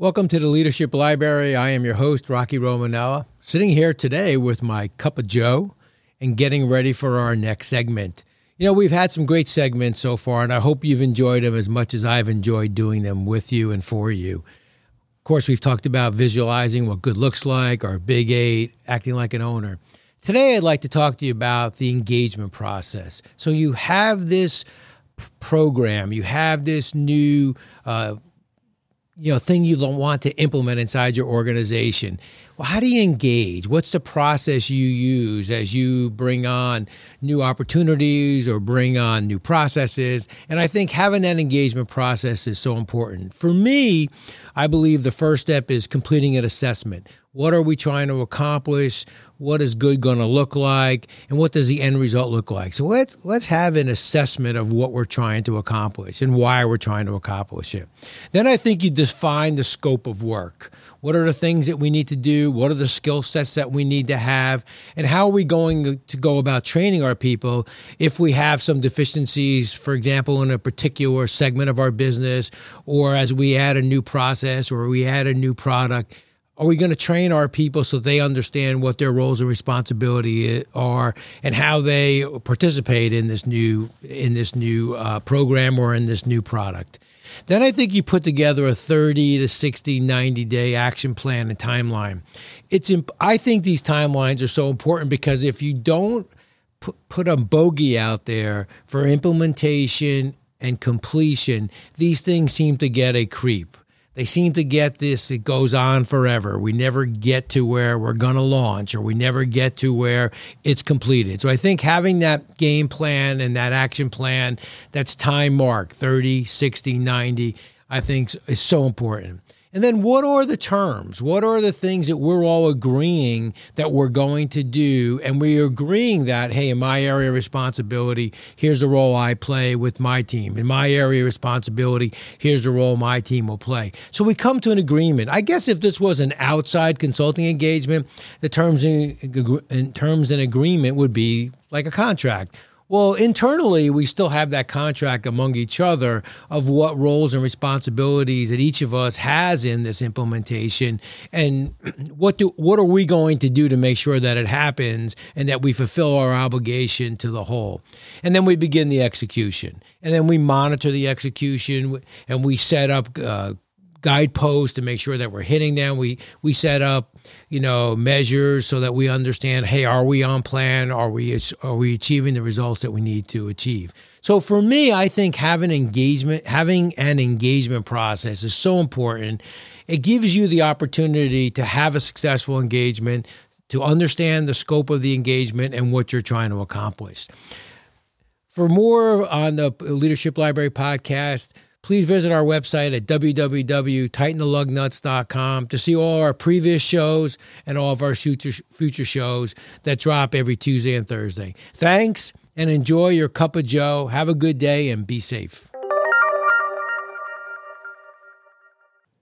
Welcome to the Leadership Library. I am your host, Rocky Romanella, sitting here today with my cup of Joe and getting ready for our next segment. You know, we've had some great segments so far, and I hope you've enjoyed them as much as I've enjoyed doing them with you and for you. Of course, we've talked about visualizing what good looks like, our big eight, acting like an owner. Today, I'd like to talk to you about the engagement process. So, you have this program, you have this new uh, you know thing you don't want to implement inside your organization. Well how do you engage? What's the process you use as you bring on new opportunities or bring on new processes? And i think having that engagement process is so important. For me i believe the first step is completing an assessment what are we trying to accomplish? What is good going to look like? And what does the end result look like? So let's let's have an assessment of what we're trying to accomplish and why we're trying to accomplish it. Then I think you define the scope of work. What are the things that we need to do? What are the skill sets that we need to have? And how are we going to go about training our people if we have some deficiencies, for example, in a particular segment of our business, or as we add a new process or we add a new product? Are we going to train our people so they understand what their roles and responsibility are and how they participate in this new in this new uh, program or in this new product? Then I think you put together a 30 to 60, 90 day action plan and timeline. It's imp- I think these timelines are so important because if you don't put, put a bogey out there for implementation and completion, these things seem to get a creep they seem to get this it goes on forever. We never get to where we're going to launch or we never get to where it's completed. So i think having that game plan and that action plan that's time mark 30 60 90 i think is so important and then what are the terms? What are the things that we're all agreeing that we're going to do? And we're agreeing that, hey, in my area of responsibility, here's the role I play with my team. In my area of responsibility, here's the role my team will play. So we come to an agreement. I guess if this was an outside consulting engagement, the terms and, terms and agreement would be like a contract well, internally, we still have that contract among each other of what roles and responsibilities that each of us has in this implementation, and what do what are we going to do to make sure that it happens and that we fulfill our obligation to the whole. And then we begin the execution, and then we monitor the execution, and we set up. Uh, guideposts to make sure that we're hitting them. We we set up, you know, measures so that we understand, hey, are we on plan? Are we are we achieving the results that we need to achieve? So for me, I think having engagement, having an engagement process is so important. It gives you the opportunity to have a successful engagement, to understand the scope of the engagement and what you're trying to accomplish. For more on the Leadership Library podcast, please visit our website at www.tightenthelugnuts.com to see all our previous shows and all of our future, future shows that drop every Tuesday and Thursday. Thanks and enjoy your cup of Joe. Have a good day and be safe.